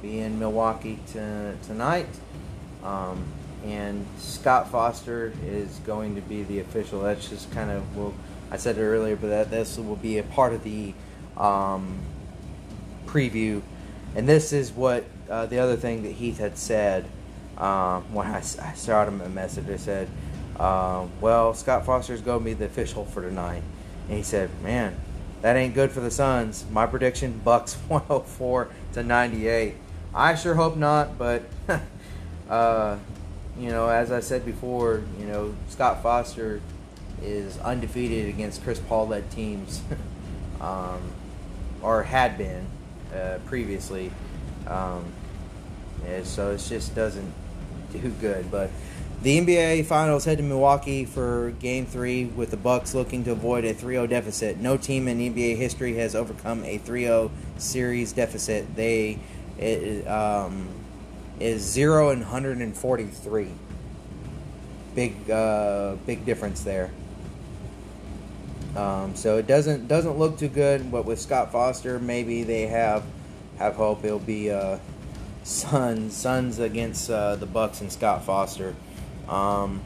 Be in Milwaukee t- tonight. Um, and Scott Foster is going to be the official. That's just kind of well, I said it earlier, but that this will be a part of the um, preview. And this is what uh, the other thing that Heath had said um, when I, I shot him a message. I said, uh, "Well, Scott Foster is going to be the official for tonight," and he said, "Man, that ain't good for the Suns. My prediction: Bucks *laughs* 104 to 98. I sure hope not, but." *laughs* uh, you know, as I said before, you know, Scott Foster is undefeated against Chris Paul led teams, *laughs* um, or had been uh, previously. Um, so it just doesn't do good. But the NBA Finals head to Milwaukee for Game Three, with the Bucks looking to avoid a 3-0 deficit. No team in NBA history has overcome a 3-0 series deficit. They it, um, is zero and 143. Big, uh, big difference there. Um, so it doesn't doesn't look too good. But with Scott Foster, maybe they have have hope. It'll be uh, Suns Suns against uh, the Bucks and Scott Foster. Um,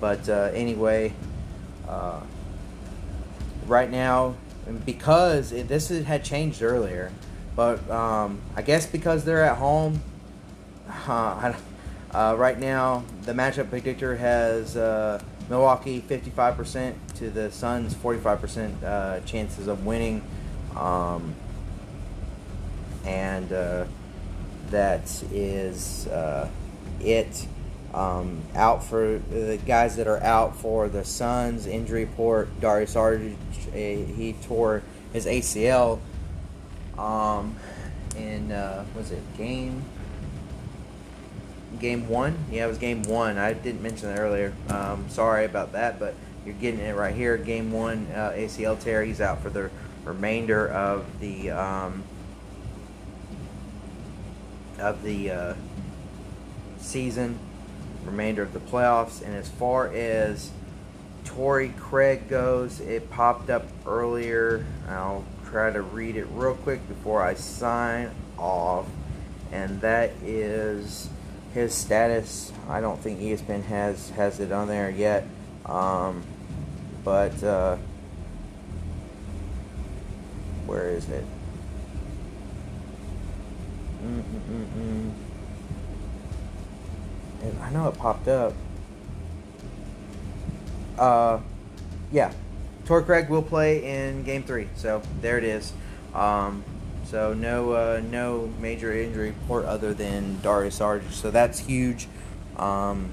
but uh, anyway, uh, right now, because it, this had changed earlier, but um, I guess because they're at home, *laughs* uh, right now the matchup predictor has uh, Milwaukee 55% to the Suns 45% uh, chances of winning. Um, and uh, that is uh, it. Um, out for the guys that are out for the Suns injury report. Dario Saric, he tore his ACL um, in uh, was it game game one? Yeah, it was game one. I didn't mention that earlier. Um, sorry about that, but you're getting it right here. Game one, uh, ACL tear. He's out for the remainder of the um, of the uh, season, remainder of the playoffs. And as far as Torrey Craig goes, it popped up earlier. I'll try to read it real quick before I sign off. And that is his status. I don't think ESPN has has it on there yet. Um, but uh, where is it? I know it popped up. Uh, yeah, Torrey Craig will play in Game Three. So there it is. Um, so no uh, no major injury report other than Dario Saric. So that's huge. Um,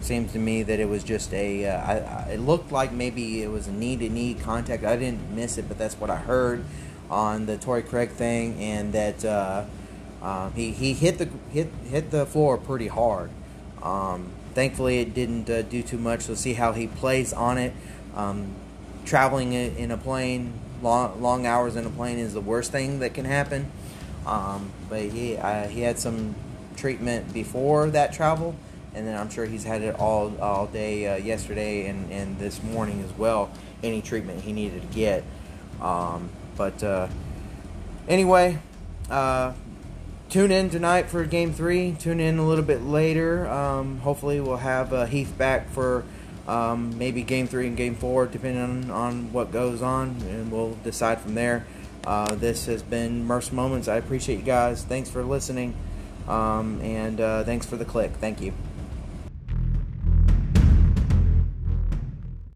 seems to me that it was just a. Uh, I, I, it looked like maybe it was a knee to knee contact. I didn't miss it, but that's what I heard on the Torrey Craig thing, and that uh, uh, he he hit the hit hit the floor pretty hard. Um, thankfully, it didn't uh, do too much. We'll see how he plays on it. Um, traveling in a plane, long, long hours in a plane is the worst thing that can happen. Um, but he uh, he had some treatment before that travel, and then I'm sure he's had it all all day uh, yesterday and, and this morning as well. Any treatment he needed to get. Um, but uh, anyway, uh, tune in tonight for Game Three. Tune in a little bit later. Um, hopefully, we'll have uh, Heath back for um, maybe game three and game four, depending on, on what goes on, and we'll decide from there. Uh, this has been Murph's Moments. I appreciate you guys. Thanks for listening, um, and uh, thanks for the click. Thank you.